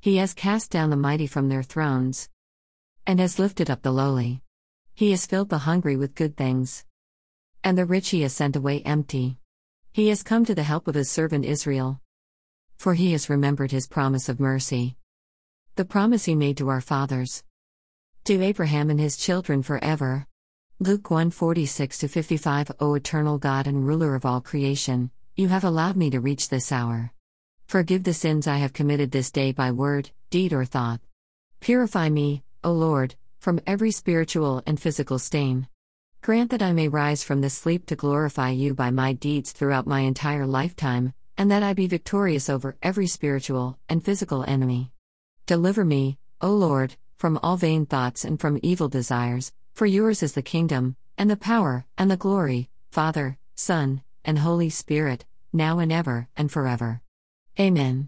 He has cast down the mighty from their thrones. And has lifted up the lowly. He has filled the hungry with good things. And the rich he has sent away empty. He has come to the help of his servant Israel. For he has remembered his promise of mercy. The promise he made to our fathers. To Abraham and his children forever. Luke 146 55 O eternal God and ruler of all creation, you have allowed me to reach this hour. Forgive the sins I have committed this day by word, deed, or thought. Purify me, O Lord, from every spiritual and physical stain. Grant that I may rise from this sleep to glorify you by my deeds throughout my entire lifetime, and that I be victorious over every spiritual and physical enemy. Deliver me, O Lord, from all vain thoughts and from evil desires, for yours is the kingdom, and the power, and the glory, Father, Son, and Holy Spirit, now and ever, and forever. Amen.